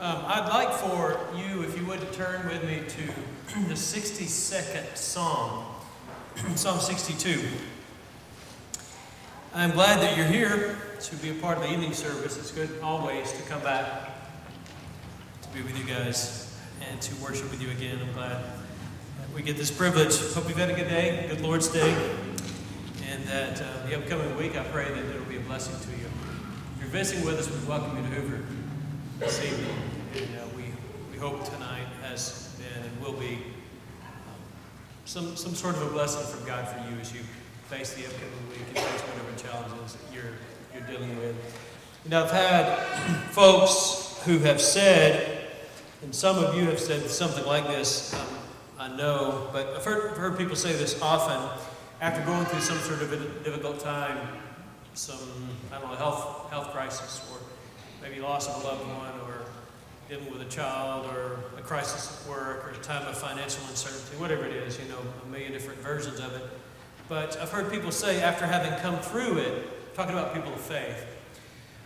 Um, I'd like for you, if you would, to turn with me to the 62nd Psalm, Psalm 62. I'm glad that you're here to be a part of the evening service. It's good always to come back to be with you guys and to worship with you again. I'm glad we get this privilege. Hope you've had a good day, good Lord's Day, and that uh, the upcoming week, I pray that it'll be a blessing to you. If you're visiting with us, we welcome you to Hoover this evening. And uh, we, we hope tonight has been and will be um, some, some sort of a blessing from God for you as you face the upcoming week and face whatever challenges you're, you're dealing with. You know, I've had folks who have said, and some of you have said something like this, um, I know, but I've heard, I've heard people say this often after going through some sort of a difficult time, some, I don't know, health, health crisis, or maybe loss of a loved one, or dealing with a child, or a crisis at work, or a time of financial uncertainty, whatever it is, you know, a million different versions of it. But I've heard people say, after having come through it, talking about people of faith,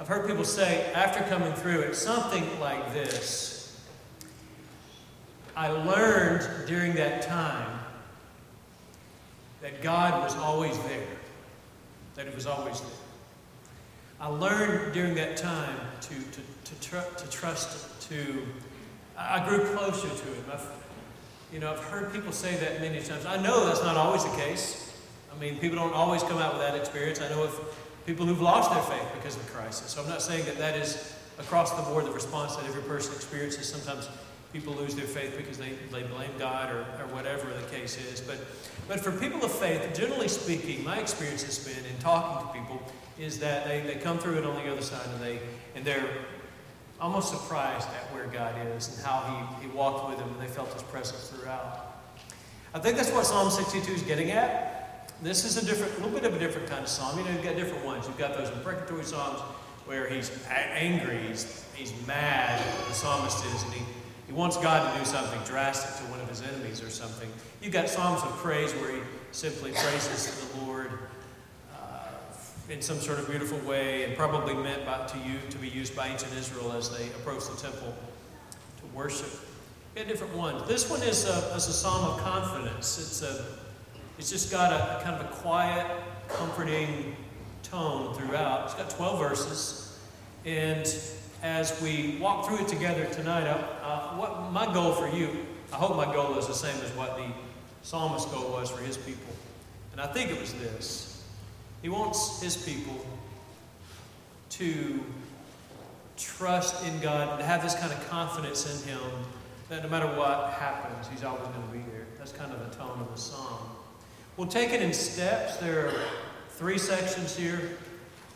I've heard people say, after coming through it, something like this I learned during that time that God was always there, that it was always there. I learned during that time to, to, to, tr- to trust, to, I grew closer to Him. I've, you know, I've heard people say that many times. I know that's not always the case. I mean, people don't always come out with that experience. I know of people who've lost their faith because of crisis. So I'm not saying that that is across the board the response that every person experiences. Sometimes people lose their faith because they, they blame God or, or whatever the case is. But, but for people of faith, generally speaking, my experience has been in talking to people is that they, they come through it on the other side and, they, and they're almost surprised at where God is and how he, he walked with them and they felt His presence throughout. I think that's what Psalm 62 is getting at. This is a different, a little bit of a different kind of psalm. You know, you've got different ones. You've got those imprecatory psalms where he's angry, he's, he's mad, the psalmist is, and he, he wants God to do something drastic to one of his enemies or something. You've got psalms of praise where he simply praises the Lord uh, in some sort of beautiful way and probably meant by, to you to be used by ancient Israel as they approach the temple to worship. Got different ones. This one is a, is a psalm of confidence. It's a it's just got a, a kind of a quiet, comforting tone throughout. It's got 12 verses. And as we walk through it together tonight, uh, what my goal for you, I hope my goal is the same as what the psalmist's goal was for his people. And I think it was this He wants his people to trust in God and to have this kind of confidence in Him that no matter what happens, He's always going to be there. That's kind of the tone of the song. We'll take it in steps. There are three sections here,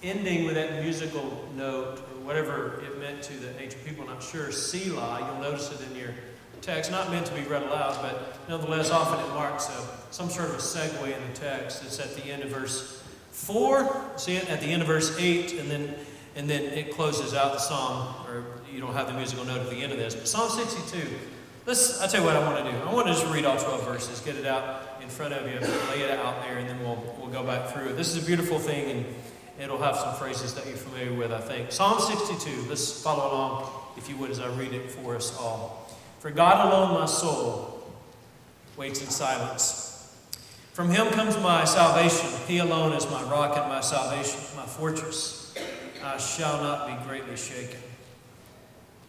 ending with that musical note, or whatever it meant to the ancient people, I'm sure. Selah, you'll notice it in your text. Not meant to be read aloud, but nonetheless, often it marks a, some sort of a segue in the text. It's at the end of verse 4. See it? At the end of verse 8, and then and then it closes out the psalm, or you don't have the musical note at the end of this. But Psalm 62, let's, I'll tell you what I want to do. I want to just read all 12 verses, get it out in front of you, lay it out there, and then we'll, we'll go back through it. This is a beautiful thing, and it'll have some phrases that you're familiar with, I think. Psalm 62, let's follow along, if you would, as I read it for us all. For God alone my soul waits in silence. From him comes my salvation. He alone is my rock and my salvation, my fortress. I shall not be greatly shaken.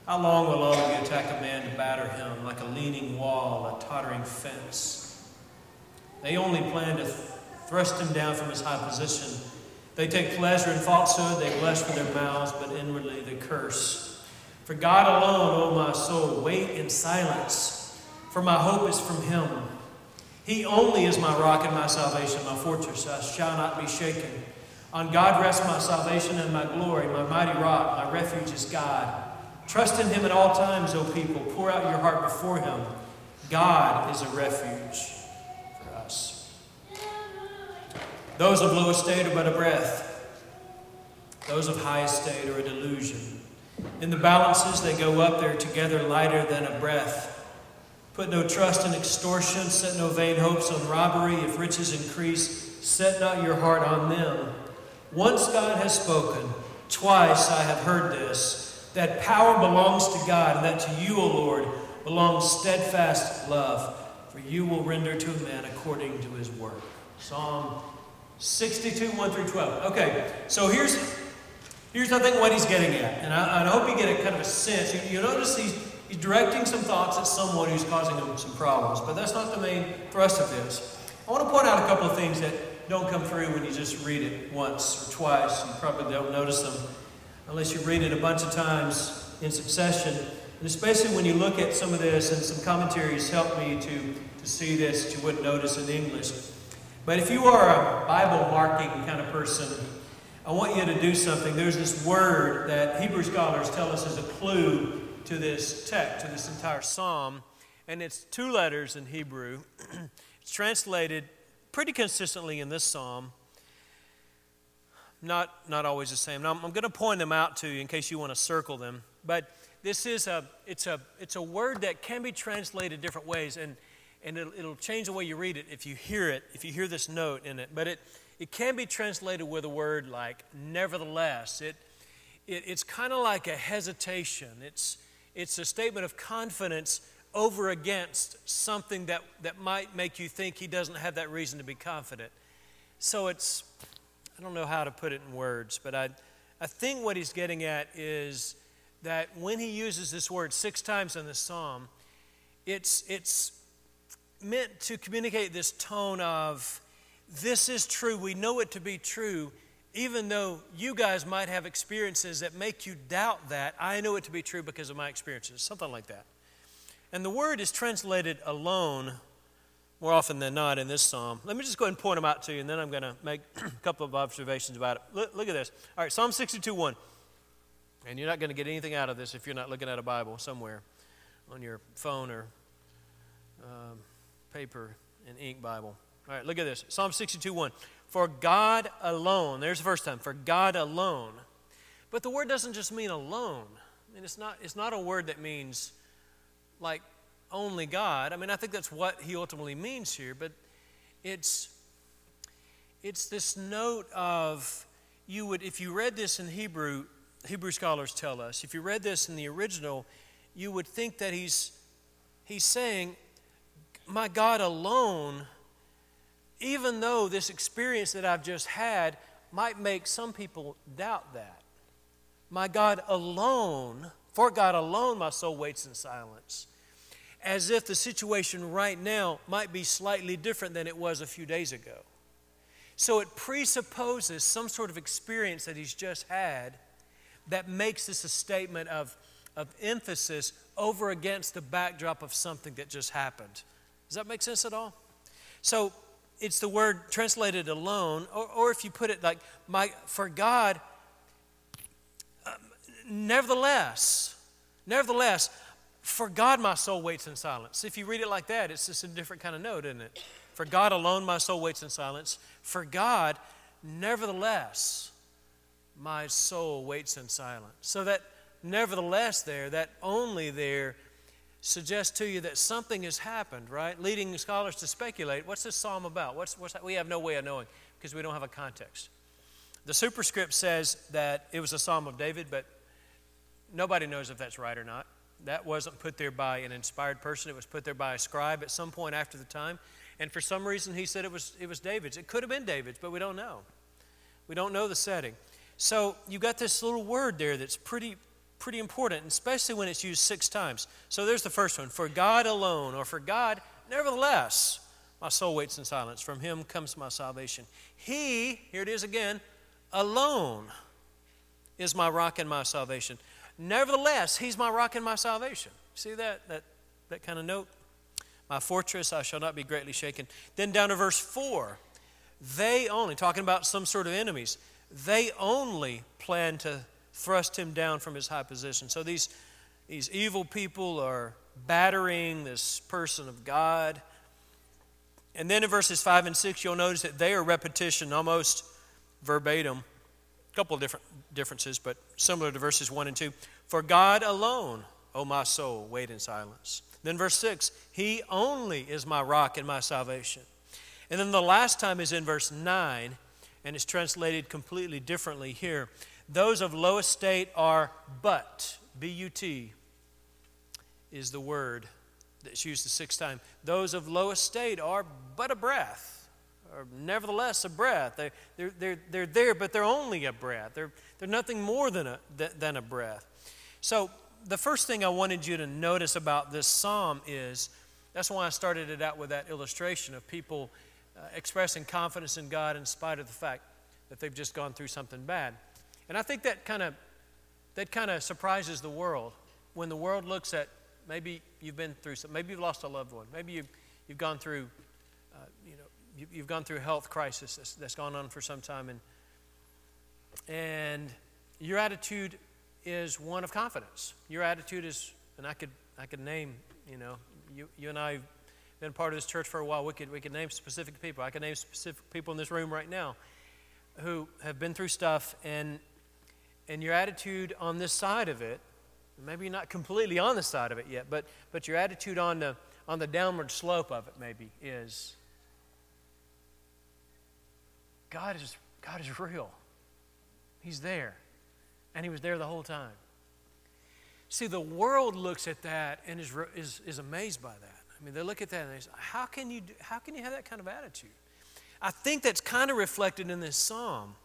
How long will all of you attack a man to batter him like a leaning wall, a tottering fence? They only plan to thrust him down from his high position. They take pleasure in falsehood, they bless with their mouths, but inwardly they curse. For God alone, O my soul, wait in silence, for my hope is from him. He only is my rock and my salvation, my fortress. I shall not be shaken. On God rests my salvation and my glory, my mighty rock, my refuge is God. Trust in him at all times, O people. Pour out your heart before him. God is a refuge Those of low estate are but a breath. Those of high estate are a delusion. In the balances they go up, they're together lighter than a breath. Put no trust in extortion, set no vain hopes on robbery. If riches increase, set not your heart on them. Once God has spoken, twice I have heard this that power belongs to God, and that to you, O Lord, belongs steadfast love, for you will render to a man according to his work. Psalm 62, 1 through 12. Okay, so here's, here's I think what he's getting at, and I, I hope you get a kind of a sense. You, you notice he's, he's directing some thoughts at someone who's causing him some problems, but that's not the main thrust of this. I want to point out a couple of things that don't come through when you just read it once or twice. You probably don't notice them unless you read it a bunch of times in succession. And especially when you look at some of this, and some commentaries help me to, to see this that you wouldn't notice in English. But if you are a Bible marking kind of person, I want you to do something. There's this word that Hebrew scholars tell us is a clue to this text, to this entire psalm, and it's two letters in Hebrew. it's translated pretty consistently in this psalm not, not always the same. Now, I'm, I'm going to point them out to you in case you want to circle them. But this is a, it's a, it's a word that can be translated different ways, and, and it'll, it'll change the way you read it if you hear it, if you hear this note in it. But it, it can be translated with a word like nevertheless. It, it, it's kind of like a hesitation. It's, it's a statement of confidence over against something that, that might make you think he doesn't have that reason to be confident. So it's, I don't know how to put it in words, but I, I think what he's getting at is that when he uses this word six times in the psalm, it's, it's meant to communicate this tone of, this is true, we know it to be true, even though you guys might have experiences that make you doubt that, I know it to be true because of my experiences, something like that. And the word is translated alone more often than not in this psalm. Let me just go ahead and point them out to you, and then I'm going to make a couple of observations about it. Look, look at this. All right, Psalm 62 1. And you're not going to get anything out of this if you're not looking at a Bible somewhere on your phone or um, paper and ink Bible. All right, look at this. Psalm 62 1. For God alone, there's the first time, for God alone. But the word doesn't just mean alone. I mean, it's not, it's not a word that means like only God. I mean, I think that's what he ultimately means here, but it's it's this note of you would if you read this in Hebrew, Hebrew scholars tell us, if you read this in the original, you would think that he's he's saying, My God alone, even though this experience that I've just had might make some people doubt that. My God alone, for God alone, my soul waits in silence as if the situation right now might be slightly different than it was a few days ago. So it presupposes some sort of experience that he's just had that makes this a statement of, of emphasis over against the backdrop of something that just happened. Does that make sense at all? So it's the word translated alone, or, or if you put it like, my, for God, um, nevertheless, nevertheless, for God, my soul waits in silence. If you read it like that, it's just a different kind of note, isn't it? For God alone, my soul waits in silence. For God, nevertheless, my soul waits in silence. So that nevertheless there, that only there, suggests to you that something has happened, right? Leading scholars to speculate what's this psalm about? What's, what's that? We have no way of knowing because we don't have a context. The superscript says that it was a psalm of David, but nobody knows if that's right or not. That wasn't put there by an inspired person, it was put there by a scribe at some point after the time. And for some reason, he said it was, it was David's. It could have been David's, but we don't know. We don't know the setting. So you've got this little word there that's pretty, pretty important, especially when it's used six times. So there's the first one for God alone, or for God, nevertheless, my soul waits in silence. From him comes my salvation. He, here it is again, alone is my rock and my salvation. Nevertheless, he's my rock and my salvation. See that, that, that kind of note? My fortress, I shall not be greatly shaken. Then down to verse 4. They only, talking about some sort of enemies, they only plan to thrust him down from his high position. So these, these evil people are battering this person of God. And then in verses 5 and 6, you'll notice that they are repetition almost verbatim A couple of different differences, but similar to verses 1 and 2. For God alone, O my soul, wait in silence. Then verse 6, He only is my rock and my salvation. And then the last time is in verse 9, and it's translated completely differently here. Those of low estate are but B U T, is the word that's used the sixth time. Those of low estate are but a breath, or nevertheless a breath. They, they're, they're, they're there, but they're only a breath. They're, they're nothing more than a, than a breath. So, the first thing I wanted you to notice about this psalm is that's why I started it out with that illustration of people uh, expressing confidence in God in spite of the fact that they've just gone through something bad. And I think that kind of that kind of surprises the world when the world looks at maybe you've been through something, maybe you've lost a loved one, maybe you've, you've gone through, uh, you know, you, you've gone through a health crisis that's, that's gone on for some time, and and your attitude is one of confidence. Your attitude is, and I could I could name, you know, you you and I have been part of this church for a while. We could we could name specific people. I could name specific people in this room right now who have been through stuff and and your attitude on this side of it maybe not completely on the side of it yet but but your attitude on the on the downward slope of it maybe is god is god is real. He's there and he was there the whole time. See the world looks at that and is is, is amazed by that. I mean they look at that and they say how can you do, how can you have that kind of attitude? I think that's kind of reflected in this psalm.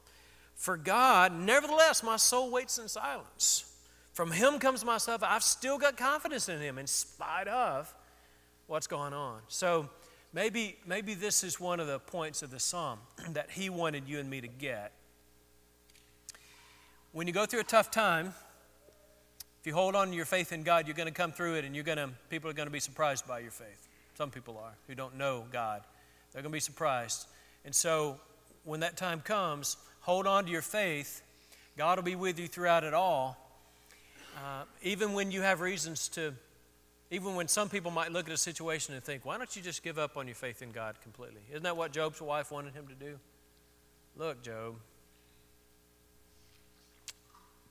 For God, nevertheless, my soul waits in silence. From Him comes my stuff. I've still got confidence in Him in spite of what's going on. So maybe, maybe this is one of the points of the psalm that He wanted you and me to get. When you go through a tough time, if you hold on to your faith in God, you're going to come through it and you're going to, people are going to be surprised by your faith. Some people are who don't know God. They're going to be surprised. And so when that time comes, hold on to your faith. God will be with you throughout it all. Uh, even when you have reasons to, even when some people might look at a situation and think, why don't you just give up on your faith in God completely? Isn't that what Job's wife wanted him to do? Look, Job,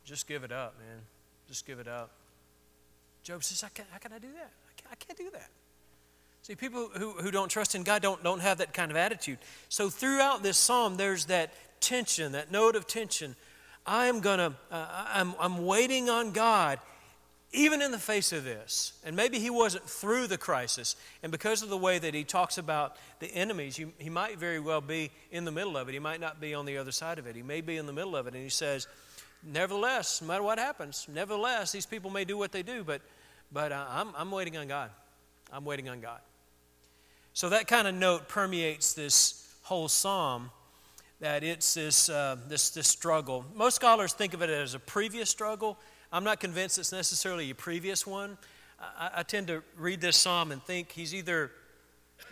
just give it up, man. Just give it up. Job says, how can I do that? I can't, I can't do that. See, people who, who don't trust in God don't, don't have that kind of attitude. So throughout this psalm, there's that tension, that note of tension. I am gonna, uh, I'm, I'm waiting on God, even in the face of this. And maybe he wasn't through the crisis. And because of the way that he talks about the enemies, you, he might very well be in the middle of it. He might not be on the other side of it. He may be in the middle of it. And he says, Nevertheless, no matter what happens, nevertheless, these people may do what they do, but, but uh, I'm, I'm waiting on God. I'm waiting on God. So that kind of note permeates this whole psalm that it's this, uh, this, this struggle. Most scholars think of it as a previous struggle. I'm not convinced it's necessarily a previous one. I, I tend to read this psalm and think he's either,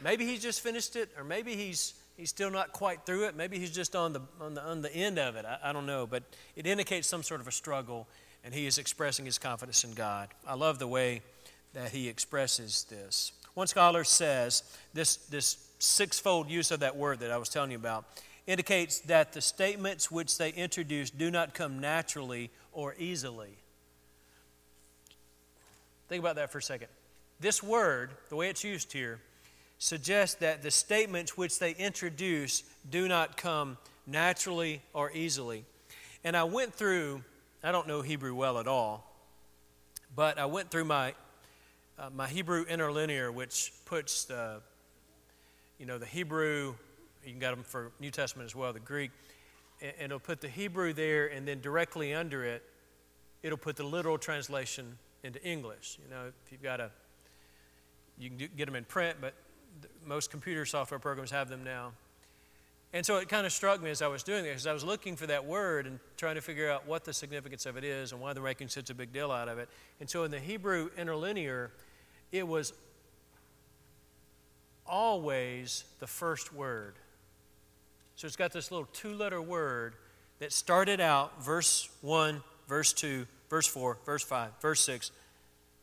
maybe he's just finished it, or maybe he's, he's still not quite through it. Maybe he's just on the, on the, on the end of it. I, I don't know. But it indicates some sort of a struggle, and he is expressing his confidence in God. I love the way that he expresses this. One scholar says this, this sixfold use of that word that I was telling you about indicates that the statements which they introduce do not come naturally or easily. Think about that for a second. This word, the way it's used here, suggests that the statements which they introduce do not come naturally or easily. And I went through, I don't know Hebrew well at all, but I went through my uh, my Hebrew interlinear, which puts the, you know, the Hebrew, you can get them for New Testament as well, the Greek, and, it'll put the Hebrew there, and then directly under it, it'll put the literal translation into English. You know, if you've got a, you can do, get them in print, but most computer software programs have them now. And so it kind of struck me as I was doing this, because I was looking for that word and trying to figure out what the significance of it is and why they're making such a big deal out of it. And so in the Hebrew interlinear, it was always the first word. So it's got this little two letter word that started out verse 1, verse 2, verse 4, verse 5, verse 6,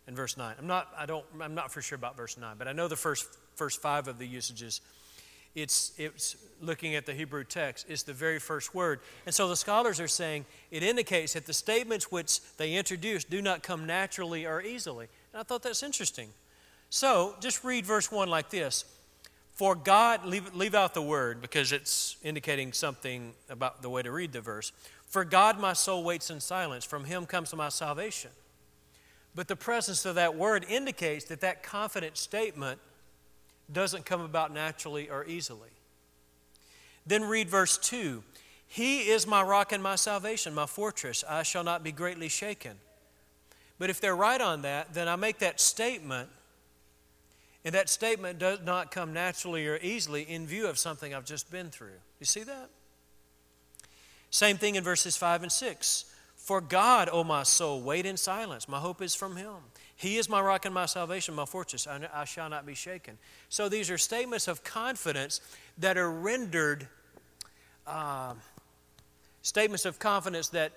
and verse 9. I'm not, I don't, I'm not for sure about verse 9, but I know the first, first five of the usages. It's, it's looking at the Hebrew text, it's the very first word. And so the scholars are saying it indicates that the statements which they introduce do not come naturally or easily. And I thought that's interesting. So just read verse 1 like this For God, leave, leave out the word because it's indicating something about the way to read the verse. For God, my soul waits in silence. From him comes my salvation. But the presence of that word indicates that that confident statement doesn't come about naturally or easily. Then read verse 2 He is my rock and my salvation, my fortress. I shall not be greatly shaken. But if they're right on that, then I make that statement, and that statement does not come naturally or easily in view of something I've just been through. You see that? Same thing in verses 5 and 6. For God, O my soul, wait in silence. My hope is from Him. He is my rock and my salvation, my fortress. I, I shall not be shaken. So these are statements of confidence that are rendered uh, statements of confidence that,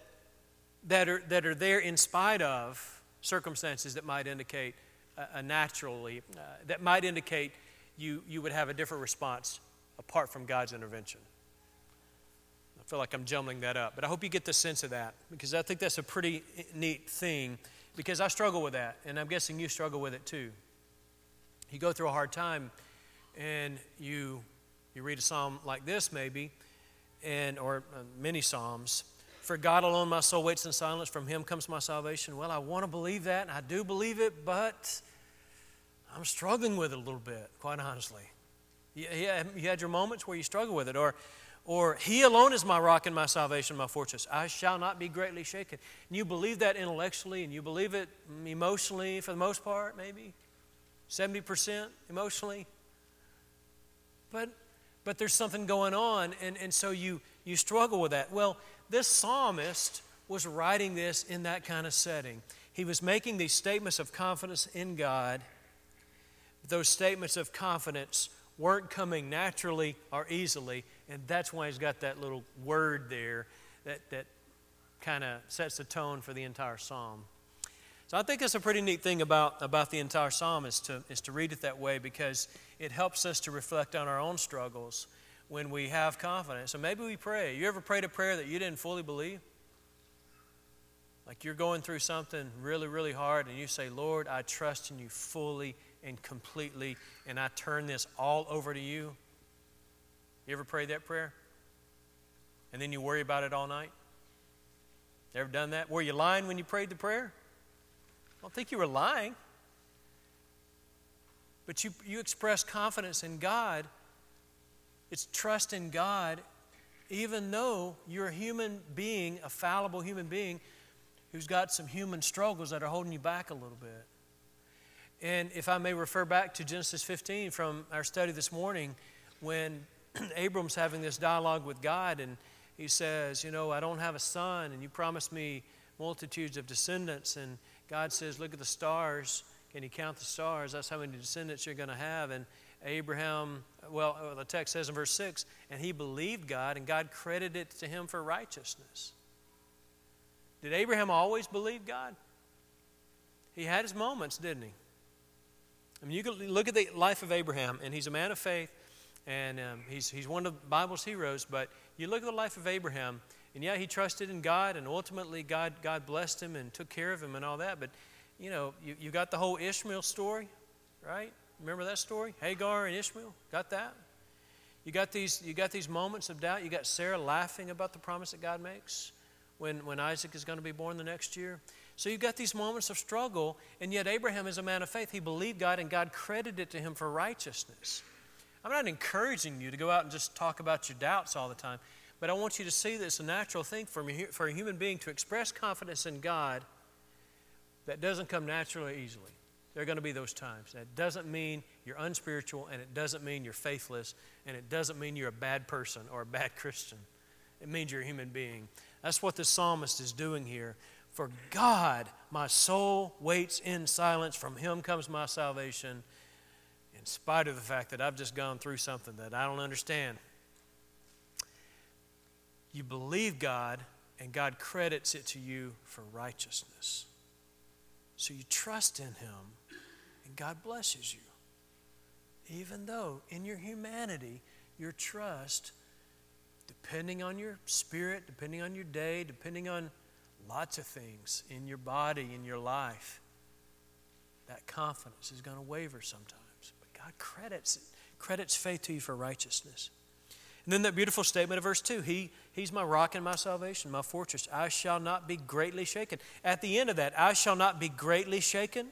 that, are, that are there in spite of circumstances that might indicate a naturally, uh, that might indicate you, you would have a different response apart from God's intervention. I feel like I'm jumbling that up, but I hope you get the sense of that because I think that's a pretty neat thing because I struggle with that, and I'm guessing you struggle with it too. You go through a hard time, and you you read a psalm like this, maybe, and or uh, many psalms. For God alone my soul waits in silence. From Him comes my salvation. Well, I want to believe that, and I do believe it, but I'm struggling with it a little bit, quite honestly. You, you had your moments where you struggle with it, or or He alone is my rock and my salvation, my fortress. I shall not be greatly shaken. And you believe that intellectually and you believe it emotionally for the most part, maybe 70% emotionally. But, but there's something going on, and, and so you, you struggle with that. Well, this psalmist was writing this in that kind of setting. He was making these statements of confidence in God. Those statements of confidence weren't coming naturally or easily. And that's why he's got that little word there that, that kind of sets the tone for the entire psalm. So I think that's a pretty neat thing about, about the entire psalm is to, is to read it that way because it helps us to reflect on our own struggles when we have confidence. So maybe we pray. You ever prayed a prayer that you didn't fully believe? Like you're going through something really, really hard and you say, Lord, I trust in you fully and completely, and I turn this all over to you. You ever prayed that prayer? And then you worry about it all night? Ever done that? Were you lying when you prayed the prayer? I don't think you were lying. But you, you express confidence in God. It's trust in God, even though you're a human being, a fallible human being, who's got some human struggles that are holding you back a little bit. And if I may refer back to Genesis 15 from our study this morning, when Abram's having this dialogue with God, and he says, You know, I don't have a son, and you promised me multitudes of descendants. And God says, Look at the stars. Can you count the stars? That's how many descendants you're going to have. And Abraham, well, uh, the text says in verse 6, and he believed God, and God credited it to him for righteousness. Did Abraham always believe God? He had his moments, didn't he? I mean, you can look at the life of Abraham, and he's a man of faith, and um, he's, he's one of the Bible's heroes. But you look at the life of Abraham, and yeah, he trusted in God, and ultimately God, God blessed him and took care of him and all that. But, you know, you, you got the whole Ishmael story, right? Remember that story? Hagar and Ishmael? Got that? You got these, you got these moments of doubt. You got Sarah laughing about the promise that God makes when, when Isaac is going to be born the next year. So you've got these moments of struggle, and yet Abraham is a man of faith. He believed God, and God credited it to him for righteousness. I'm not encouraging you to go out and just talk about your doubts all the time, but I want you to see that it's a natural thing for, me, for a human being to express confidence in God that doesn't come naturally easily. There are going to be those times. That doesn't mean you're unspiritual, and it doesn't mean you're faithless, and it doesn't mean you're a bad person or a bad Christian. It means you're a human being. That's what the psalmist is doing here. For God, my soul waits in silence. From Him comes my salvation, in spite of the fact that I've just gone through something that I don't understand. You believe God, and God credits it to you for righteousness. So you trust in Him, and God blesses you. Even though in your humanity, your trust, depending on your spirit, depending on your day, depending on lots of things in your body, in your life, that confidence is going to waver sometimes. But God credits it, credits faith to you for righteousness. And then that beautiful statement of verse 2 he, He's my rock and my salvation, my fortress. I shall not be greatly shaken. At the end of that, I shall not be greatly shaken.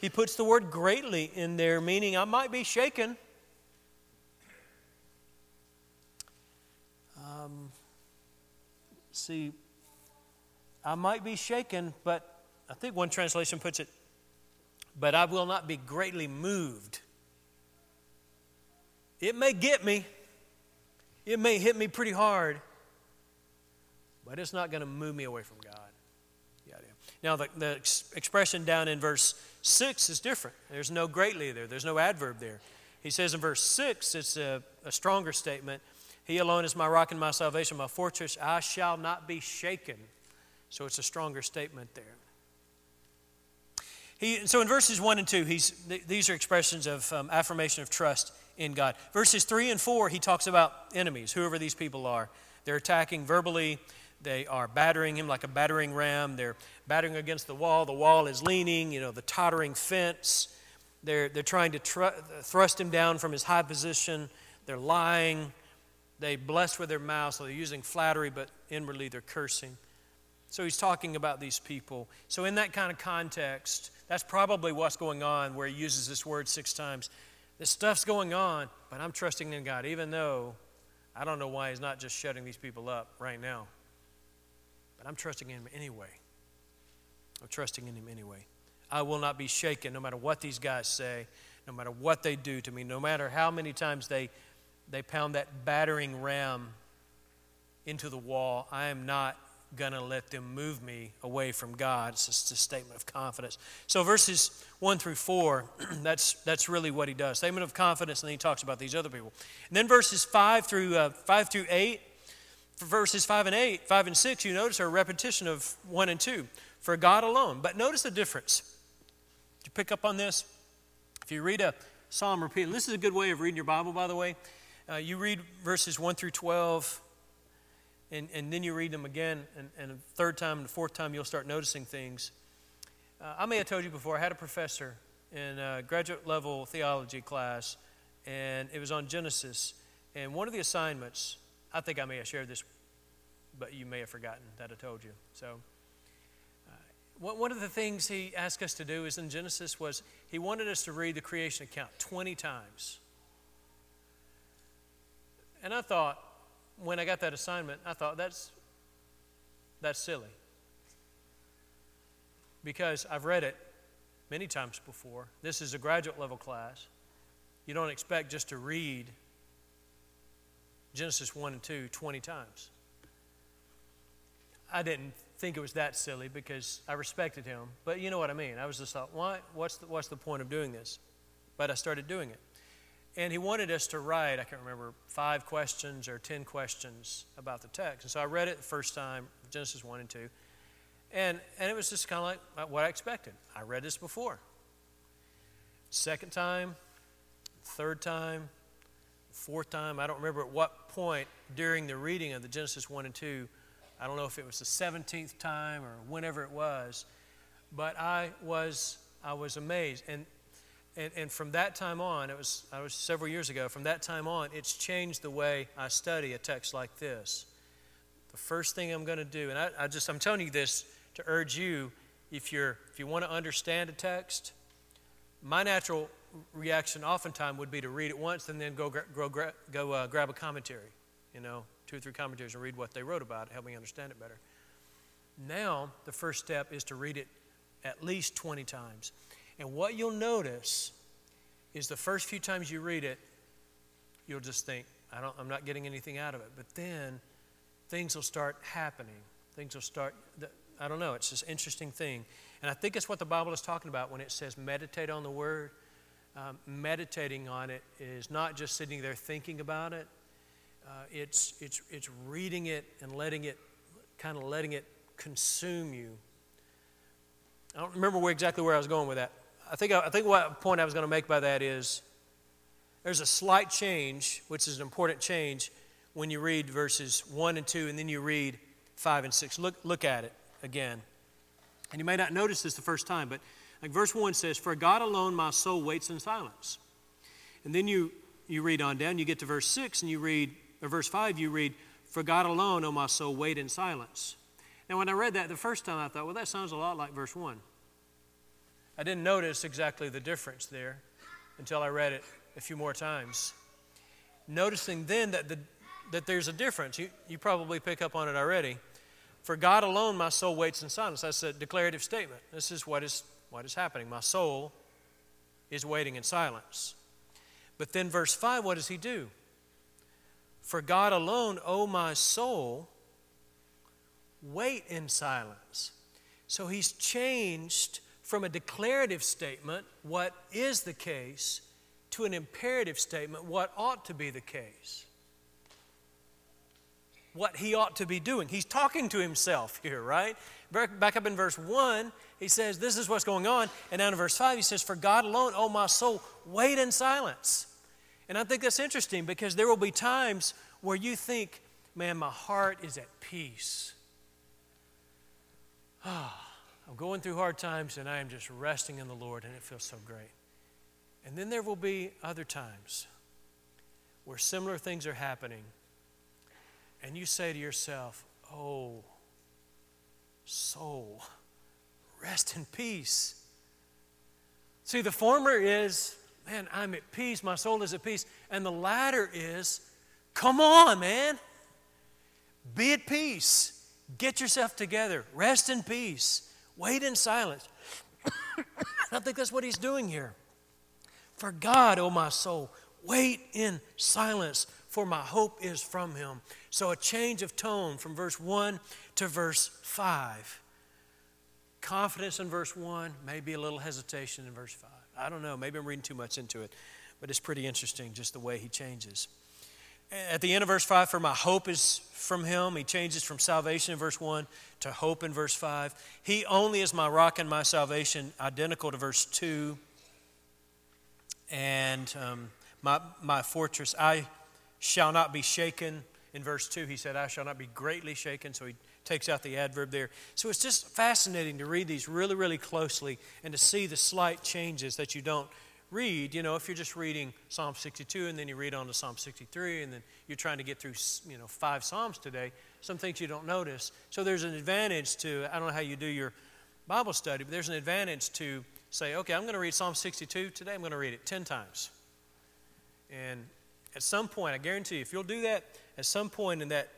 He puts the word greatly in there, meaning I might be shaken. Um, see, I might be shaken, but I think one translation puts it, but I will not be greatly moved. It may get me, it may hit me pretty hard, but it's not going to move me away from God. Now, the, the expression down in verse 6 is different. There's no greatly there, there's no adverb there. He says in verse 6, it's a, a stronger statement. He alone is my rock and my salvation, my fortress. I shall not be shaken. So it's a stronger statement there. He, so in verses 1 and 2, he's, these are expressions of um, affirmation of trust in God. Verses 3 and 4, he talks about enemies, whoever these people are. They're attacking verbally, they are battering him like a battering ram, they're battering against the wall. The wall is leaning, you know, the tottering fence. They're, they're trying to tr- thrust him down from his high position. They're lying. They bless with their mouths, so they're using flattery, but inwardly they're cursing. So he's talking about these people. So, in that kind of context, that's probably what's going on where he uses this word six times. This stuff's going on, but I'm trusting in God, even though I don't know why he's not just shutting these people up right now. But I'm trusting in him anyway. I'm trusting in him anyway. I will not be shaken no matter what these guys say, no matter what they do to me, no matter how many times they, they pound that battering ram into the wall. I am not going to let them move me away from God. It's just a statement of confidence. So, verses 1 through 4, that's, that's really what he does. Statement of confidence, and then he talks about these other people. And then verses 5 through, uh, 5 through 8, for verses 5 and 8, 5 and 6, you notice are a repetition of 1 and 2 for God alone. But notice the difference. Did you pick up on this? If you read a psalm repeatedly, this is a good way of reading your Bible, by the way. Uh, you read verses 1 through 12 and, and then you read them again, and, and the third time and the fourth time, you'll start noticing things. Uh, I may have told you before, I had a professor in a graduate level theology class, and it was on Genesis. And one of the assignments, I think I may have shared this, but you may have forgotten that I told you. So, uh, one of the things he asked us to do is in Genesis was he wanted us to read the creation account 20 times. And I thought, when I got that assignment, I thought that's that's silly. Because I've read it many times before. This is a graduate level class. You don't expect just to read Genesis 1 and 2 20 times. I didn't think it was that silly because I respected him. But you know what I mean. I was just thought, why? What's the, what's the point of doing this? But I started doing it. And he wanted us to write, I can't remember, five questions or ten questions about the text. And so I read it the first time, Genesis 1 and 2. And, and it was just kind of like uh, what I expected. I read this before. Second time, third time, fourth time, I don't remember at what point during the reading of the Genesis 1 and 2, I don't know if it was the 17th time or whenever it was, but I was, I was amazed. And and, and from that time on, it was, I was several years ago, from that time on, it's changed the way I study a text like this. The first thing I'm going to do, and I, I just, I'm telling you this to urge you, if, you're, if you want to understand a text, my natural reaction oftentimes would be to read it once and then go, go, go uh, grab a commentary, you know, two or three commentaries and read what they wrote about it, help me understand it better. Now, the first step is to read it at least 20 times. And what you'll notice is the first few times you read it, you'll just think, I don't, I'm not getting anything out of it. But then things will start happening. Things will start, I don't know, it's this interesting thing. And I think it's what the Bible is talking about when it says meditate on the Word. Um, meditating on it is not just sitting there thinking about it, uh, it's, it's, it's reading it and letting it, kind of letting it consume you. I don't remember where, exactly where I was going with that. I think, I think what point I was going to make by that is there's a slight change, which is an important change, when you read verses 1 and 2, and then you read 5 and 6. Look, look at it again. And you may not notice this the first time, but like verse 1 says, For God alone my soul waits in silence. And then you, you read on down, you get to verse 6, and you read, or verse 5, you read, For God alone, O my soul, wait in silence. Now, when I read that the first time, I thought, well, that sounds a lot like verse 1. I didn't notice exactly the difference there until I read it a few more times. Noticing then that, the, that there's a difference. You, you probably pick up on it already. For God alone, my soul waits in silence. That's a declarative statement. This is what is, what is happening. My soul is waiting in silence. But then, verse 5, what does he do? For God alone, O my soul, wait in silence. So he's changed from a declarative statement, what is the case, to an imperative statement, what ought to be the case. What he ought to be doing. He's talking to himself here, right? Back up in verse 1, he says, This is what's going on. And down in verse 5, he says, For God alone, O my soul, wait in silence. And I think that's interesting because there will be times where you think, Man, my heart is at peace. Ah, I'm going through hard times and I am just resting in the Lord and it feels so great. And then there will be other times where similar things are happening and you say to yourself, Oh, soul, rest in peace. See, the former is, man, I'm at peace, my soul is at peace. And the latter is, come on, man, be at peace. Get yourself together, rest in peace, wait in silence. I think that's what he's doing here. For God, O oh my soul, wait in silence, for my hope is from him. So a change of tone from verse 1 to verse 5. Confidence in verse 1, maybe a little hesitation in verse 5. I don't know, maybe I'm reading too much into it, but it's pretty interesting just the way he changes. At the end of verse 5, for my hope is from him. He changes from salvation in verse 1 to hope in verse 5. He only is my rock and my salvation, identical to verse 2. And um, my, my fortress, I shall not be shaken. In verse 2, he said, I shall not be greatly shaken. So he takes out the adverb there. So it's just fascinating to read these really, really closely and to see the slight changes that you don't read. You know, if you're just reading Psalm 62 and then you read on to Psalm 63 and then you're trying to get through, you know, five Psalms today, some things you don't notice. So there's an advantage to, I don't know how you do your Bible study, but there's an advantage to say, okay, I'm going to read Psalm 62 today, I'm going to read it 10 times. And at some point, I guarantee you, if you'll do that, at some point in that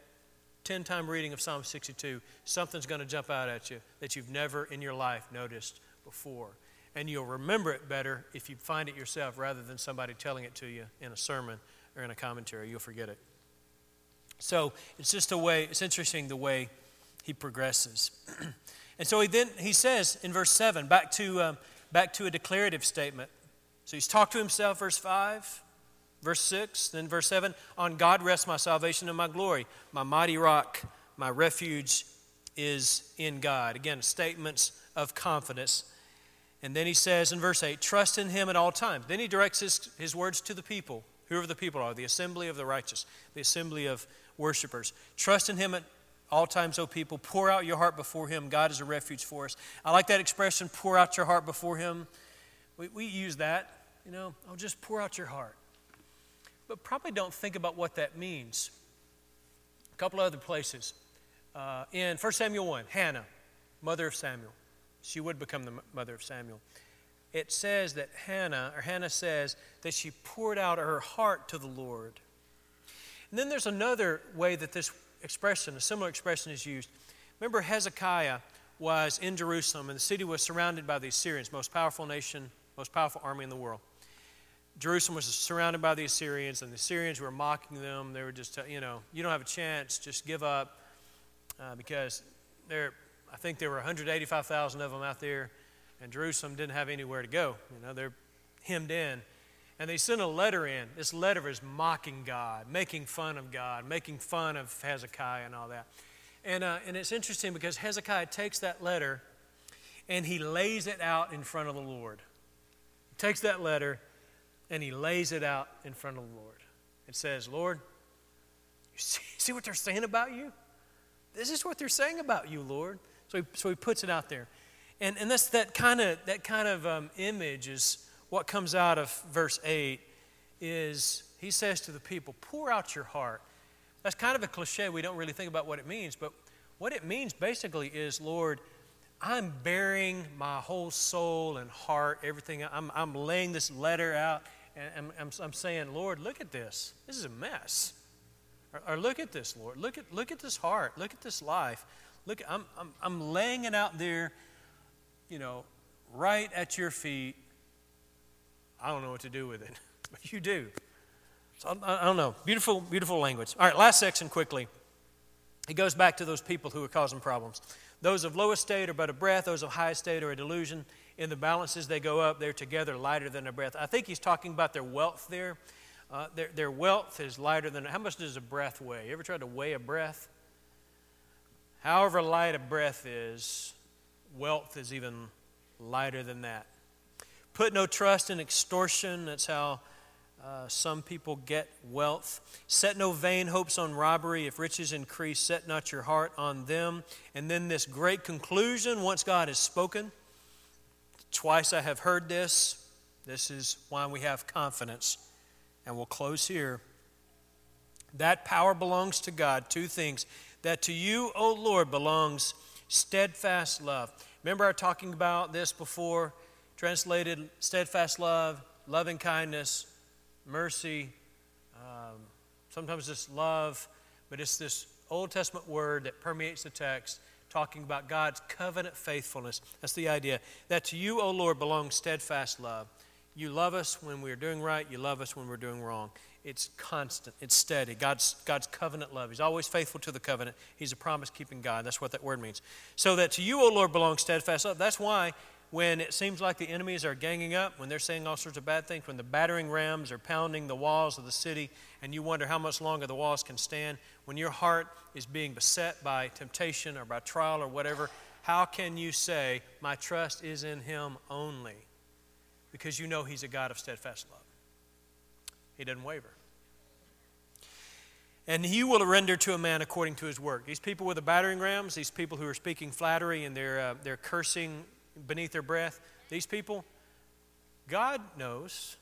10 time reading of Psalm 62, something's going to jump out at you that you've never in your life noticed before. And you'll remember it better if you find it yourself rather than somebody telling it to you in a sermon or in a commentary. You'll forget it. So it's just a way, it's interesting the way he progresses. and so he then he says in verse 7, back to, um, back to a declarative statement. So he's talked to himself, verse 5. Verse 6, then verse 7 On God rests my salvation and my glory. My mighty rock, my refuge is in God. Again, statements of confidence. And then he says in verse 8, Trust in him at all times. Then he directs his, his words to the people, whoever the people are, the assembly of the righteous, the assembly of worshipers. Trust in him at all times, O people. Pour out your heart before him. God is a refuge for us. I like that expression, pour out your heart before him. We, we use that, you know, oh, just pour out your heart but probably don't think about what that means. A couple other places. Uh, in 1 Samuel 1, Hannah, mother of Samuel, she would become the mother of Samuel. It says that Hannah, or Hannah says that she poured out her heart to the Lord. And then there's another way that this expression, a similar expression, is used. Remember, Hezekiah was in Jerusalem, and the city was surrounded by the Assyrians, most powerful nation, most powerful army in the world. Jerusalem was surrounded by the Assyrians, and the Assyrians were mocking them. They were just, you know, you don't have a chance, just give up, uh, because there, I think there were 185,000 of them out there, and Jerusalem didn't have anywhere to go. You know, they're hemmed in. And they sent a letter in. This letter is mocking God, making fun of God, making fun of Hezekiah and all that. And, uh, and it's interesting because Hezekiah takes that letter and he lays it out in front of the Lord. He takes that letter and he lays it out in front of the Lord. and says, Lord, you see, see what they're saying about you? This is what they're saying about you, Lord. So he, so he puts it out there. And, and that's that kind of, that kind of um, image is what comes out of verse 8 is he says to the people, pour out your heart. That's kind of a cliche. We don't really think about what it means, but what it means basically is, Lord, I'm baring my whole soul and heart, everything. I'm, I'm laying this letter out, and I'm, I'm, saying, Lord, look at this. This is a mess. Or, or, look at this, Lord. Look at, look at this heart. Look at this life. Look, I'm, I'm, I'm laying it out there, you know, right at your feet. I don't know what to do with it, but you do. So I, I don't know. Beautiful, beautiful language. All right, last section quickly. It goes back to those people who are causing problems. Those of low estate are but a breath, those of high estate are a delusion. In the balances, they go up, they're together lighter than a breath. I think he's talking about their wealth there. Uh, their, their wealth is lighter than, how much does a breath weigh? You ever tried to weigh a breath? However light a breath is, wealth is even lighter than that. Put no trust in extortion. That's how uh, some people get wealth. Set no vain hopes on robbery. If riches increase, set not your heart on them. And then this great conclusion once God has spoken. Twice I have heard this. This is why we have confidence. And we'll close here. That power belongs to God. Two things. That to you, O Lord, belongs steadfast love. Remember, I talking about this before? Translated steadfast love, loving kindness, mercy, um, sometimes just love, but it's this Old Testament word that permeates the text talking about God's covenant faithfulness. That's the idea. That to you, O Lord, belongs steadfast love. You love us when we're doing right, you love us when we're doing wrong. It's constant, it's steady. God's, God's covenant love. He's always faithful to the covenant. He's a promise keeping God. That's what that word means. So that to you, O Lord, belongs steadfast love. That's why when it seems like the enemies are ganging up, when they're saying all sorts of bad things, when the battering rams are pounding the walls of the city, and you wonder how much longer the walls can stand, when your heart is being beset by temptation or by trial or whatever, how can you say, My trust is in Him only? Because you know He's a God of steadfast love. He doesn't waver. And he will render to a man according to his work. These people with the battering rams, these people who are speaking flattery and they're, uh, they're cursing beneath their breath. These people, God knows.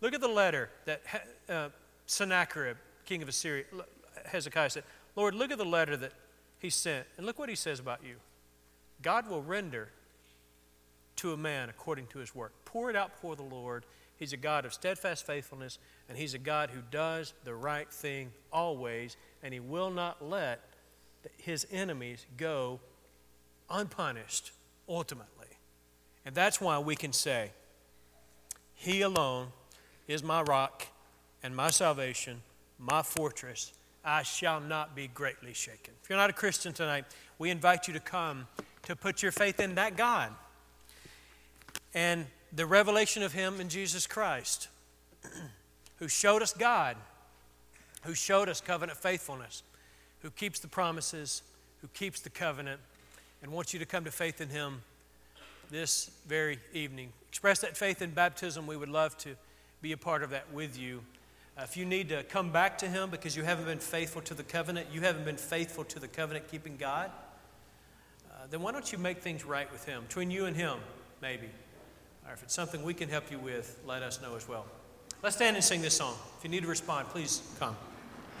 Look at the letter that uh, Sennacherib, king of Assyria, Hezekiah said, Lord, look at the letter that he sent, and look what he says about you. God will render to a man according to his work. Pour it out before the Lord. He's a God of steadfast faithfulness, and He's a God who does the right thing always, and He will not let His enemies go unpunished ultimately. And that's why we can say, He alone is my rock and my salvation, my fortress. I shall not be greatly shaken. If you're not a Christian tonight, we invite you to come to put your faith in that God and the revelation of Him in Jesus Christ, who showed us God, who showed us covenant faithfulness, who keeps the promises, who keeps the covenant, and wants you to come to faith in Him this very evening. Express that faith in baptism. We would love to be a part of that with you. Uh, if you need to come back to Him because you haven't been faithful to the covenant, you haven't been faithful to the covenant keeping God, uh, then why don't you make things right with Him, between you and Him, maybe? Or if it's something we can help you with, let us know as well. Let's stand and sing this song. If you need to respond, please come.